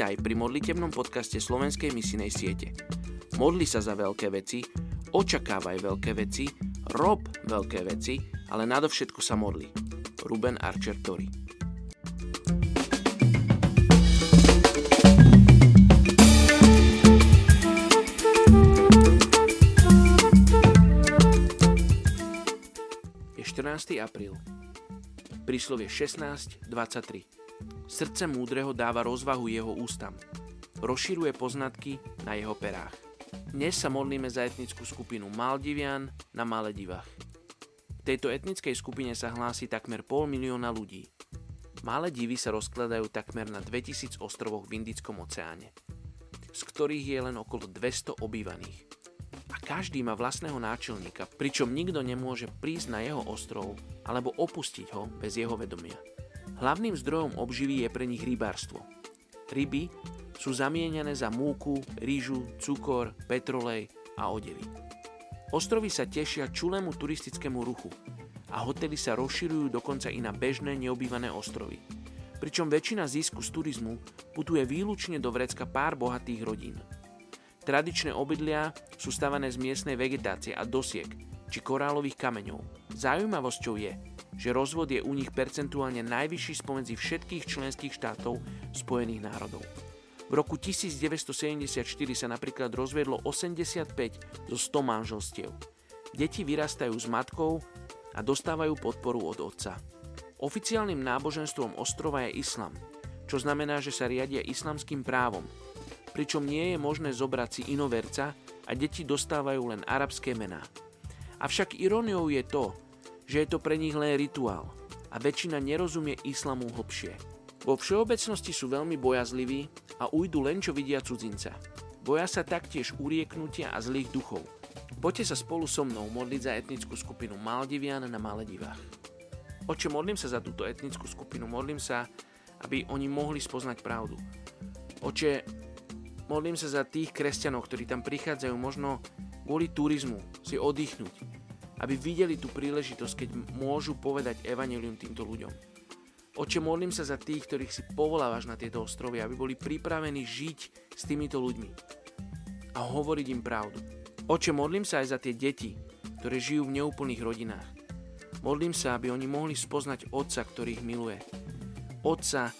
Vítaj pri modlitebnom podcaste Slovenskej misinej siete. Modli sa za veľké veci, očakávaj veľké veci, rob veľké veci, ale nadovšetko sa modli. Ruben Archer Tori Je 14. apríl. Príslovie 16.23 Srdce múdreho dáva rozvahu jeho ústam. Rozširuje poznatky na jeho perách. Dnes sa modlíme za etnickú skupinu Maldivian na Maledivách. V tejto etnickej skupine sa hlási takmer pol milióna ľudí. Malé divy sa rozkladajú takmer na 2000 ostrovoch v Indickom oceáne, z ktorých je len okolo 200 obývaných. A každý má vlastného náčelníka, pričom nikto nemôže prísť na jeho ostrov alebo opustiť ho bez jeho vedomia. Hlavným zdrojom obživy je pre nich rybárstvo. Ryby sú zamieňané za múku, rýžu, cukor, petrolej a odevy. Ostrovy sa tešia čulému turistickému ruchu a hotely sa rozširujú dokonca i na bežné neobývané ostrovy. Pričom väčšina zisku z turizmu putuje výlučne do vrecka pár bohatých rodín. Tradičné obydlia sú stavané z miestnej vegetácie a dosiek či korálových kameňov. Zaujímavosťou je, že rozvod je u nich percentuálne najvyšší spomedzi všetkých členských štátov Spojených národov. V roku 1974 sa napríklad rozvedlo 85 zo 100 manželstiev. Deti vyrastajú s matkou a dostávajú podporu od otca. Oficiálnym náboženstvom ostrova je islam, čo znamená, že sa riadia islamským právom, pričom nie je možné zobrať si inoverca a deti dostávajú len arabské mená. Avšak iróniou je to, že je to pre nich len rituál a väčšina nerozumie islamu hlbšie. Vo všeobecnosti sú veľmi bojazliví a ujdu len čo vidia cudzinca. Boja sa taktiež urieknutia a zlých duchov. Poďte sa spolu so mnou modliť za etnickú skupinu Maldivian na Maledivách. Oče, modlím sa za túto etnickú skupinu, modlím sa, aby oni mohli spoznať pravdu. Oče, modlím sa za tých kresťanov, ktorí tam prichádzajú možno kvôli turizmu, si oddychnúť, aby videli tú príležitosť, keď môžu povedať evanelium týmto ľuďom. Oče, modlím sa za tých, ktorých si povolávaš na tieto ostrovy, aby boli pripravení žiť s týmito ľuďmi a hovoriť im pravdu. Oče, modlím sa aj za tie deti, ktoré žijú v neúplných rodinách. Modlím sa, aby oni mohli spoznať Otca, ktorých miluje. Otca,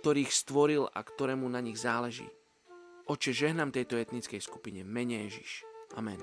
ktorých stvoril a ktorému na nich záleží. Oče, žehnám tejto etnickej skupine. Mene Ježiš. Amen.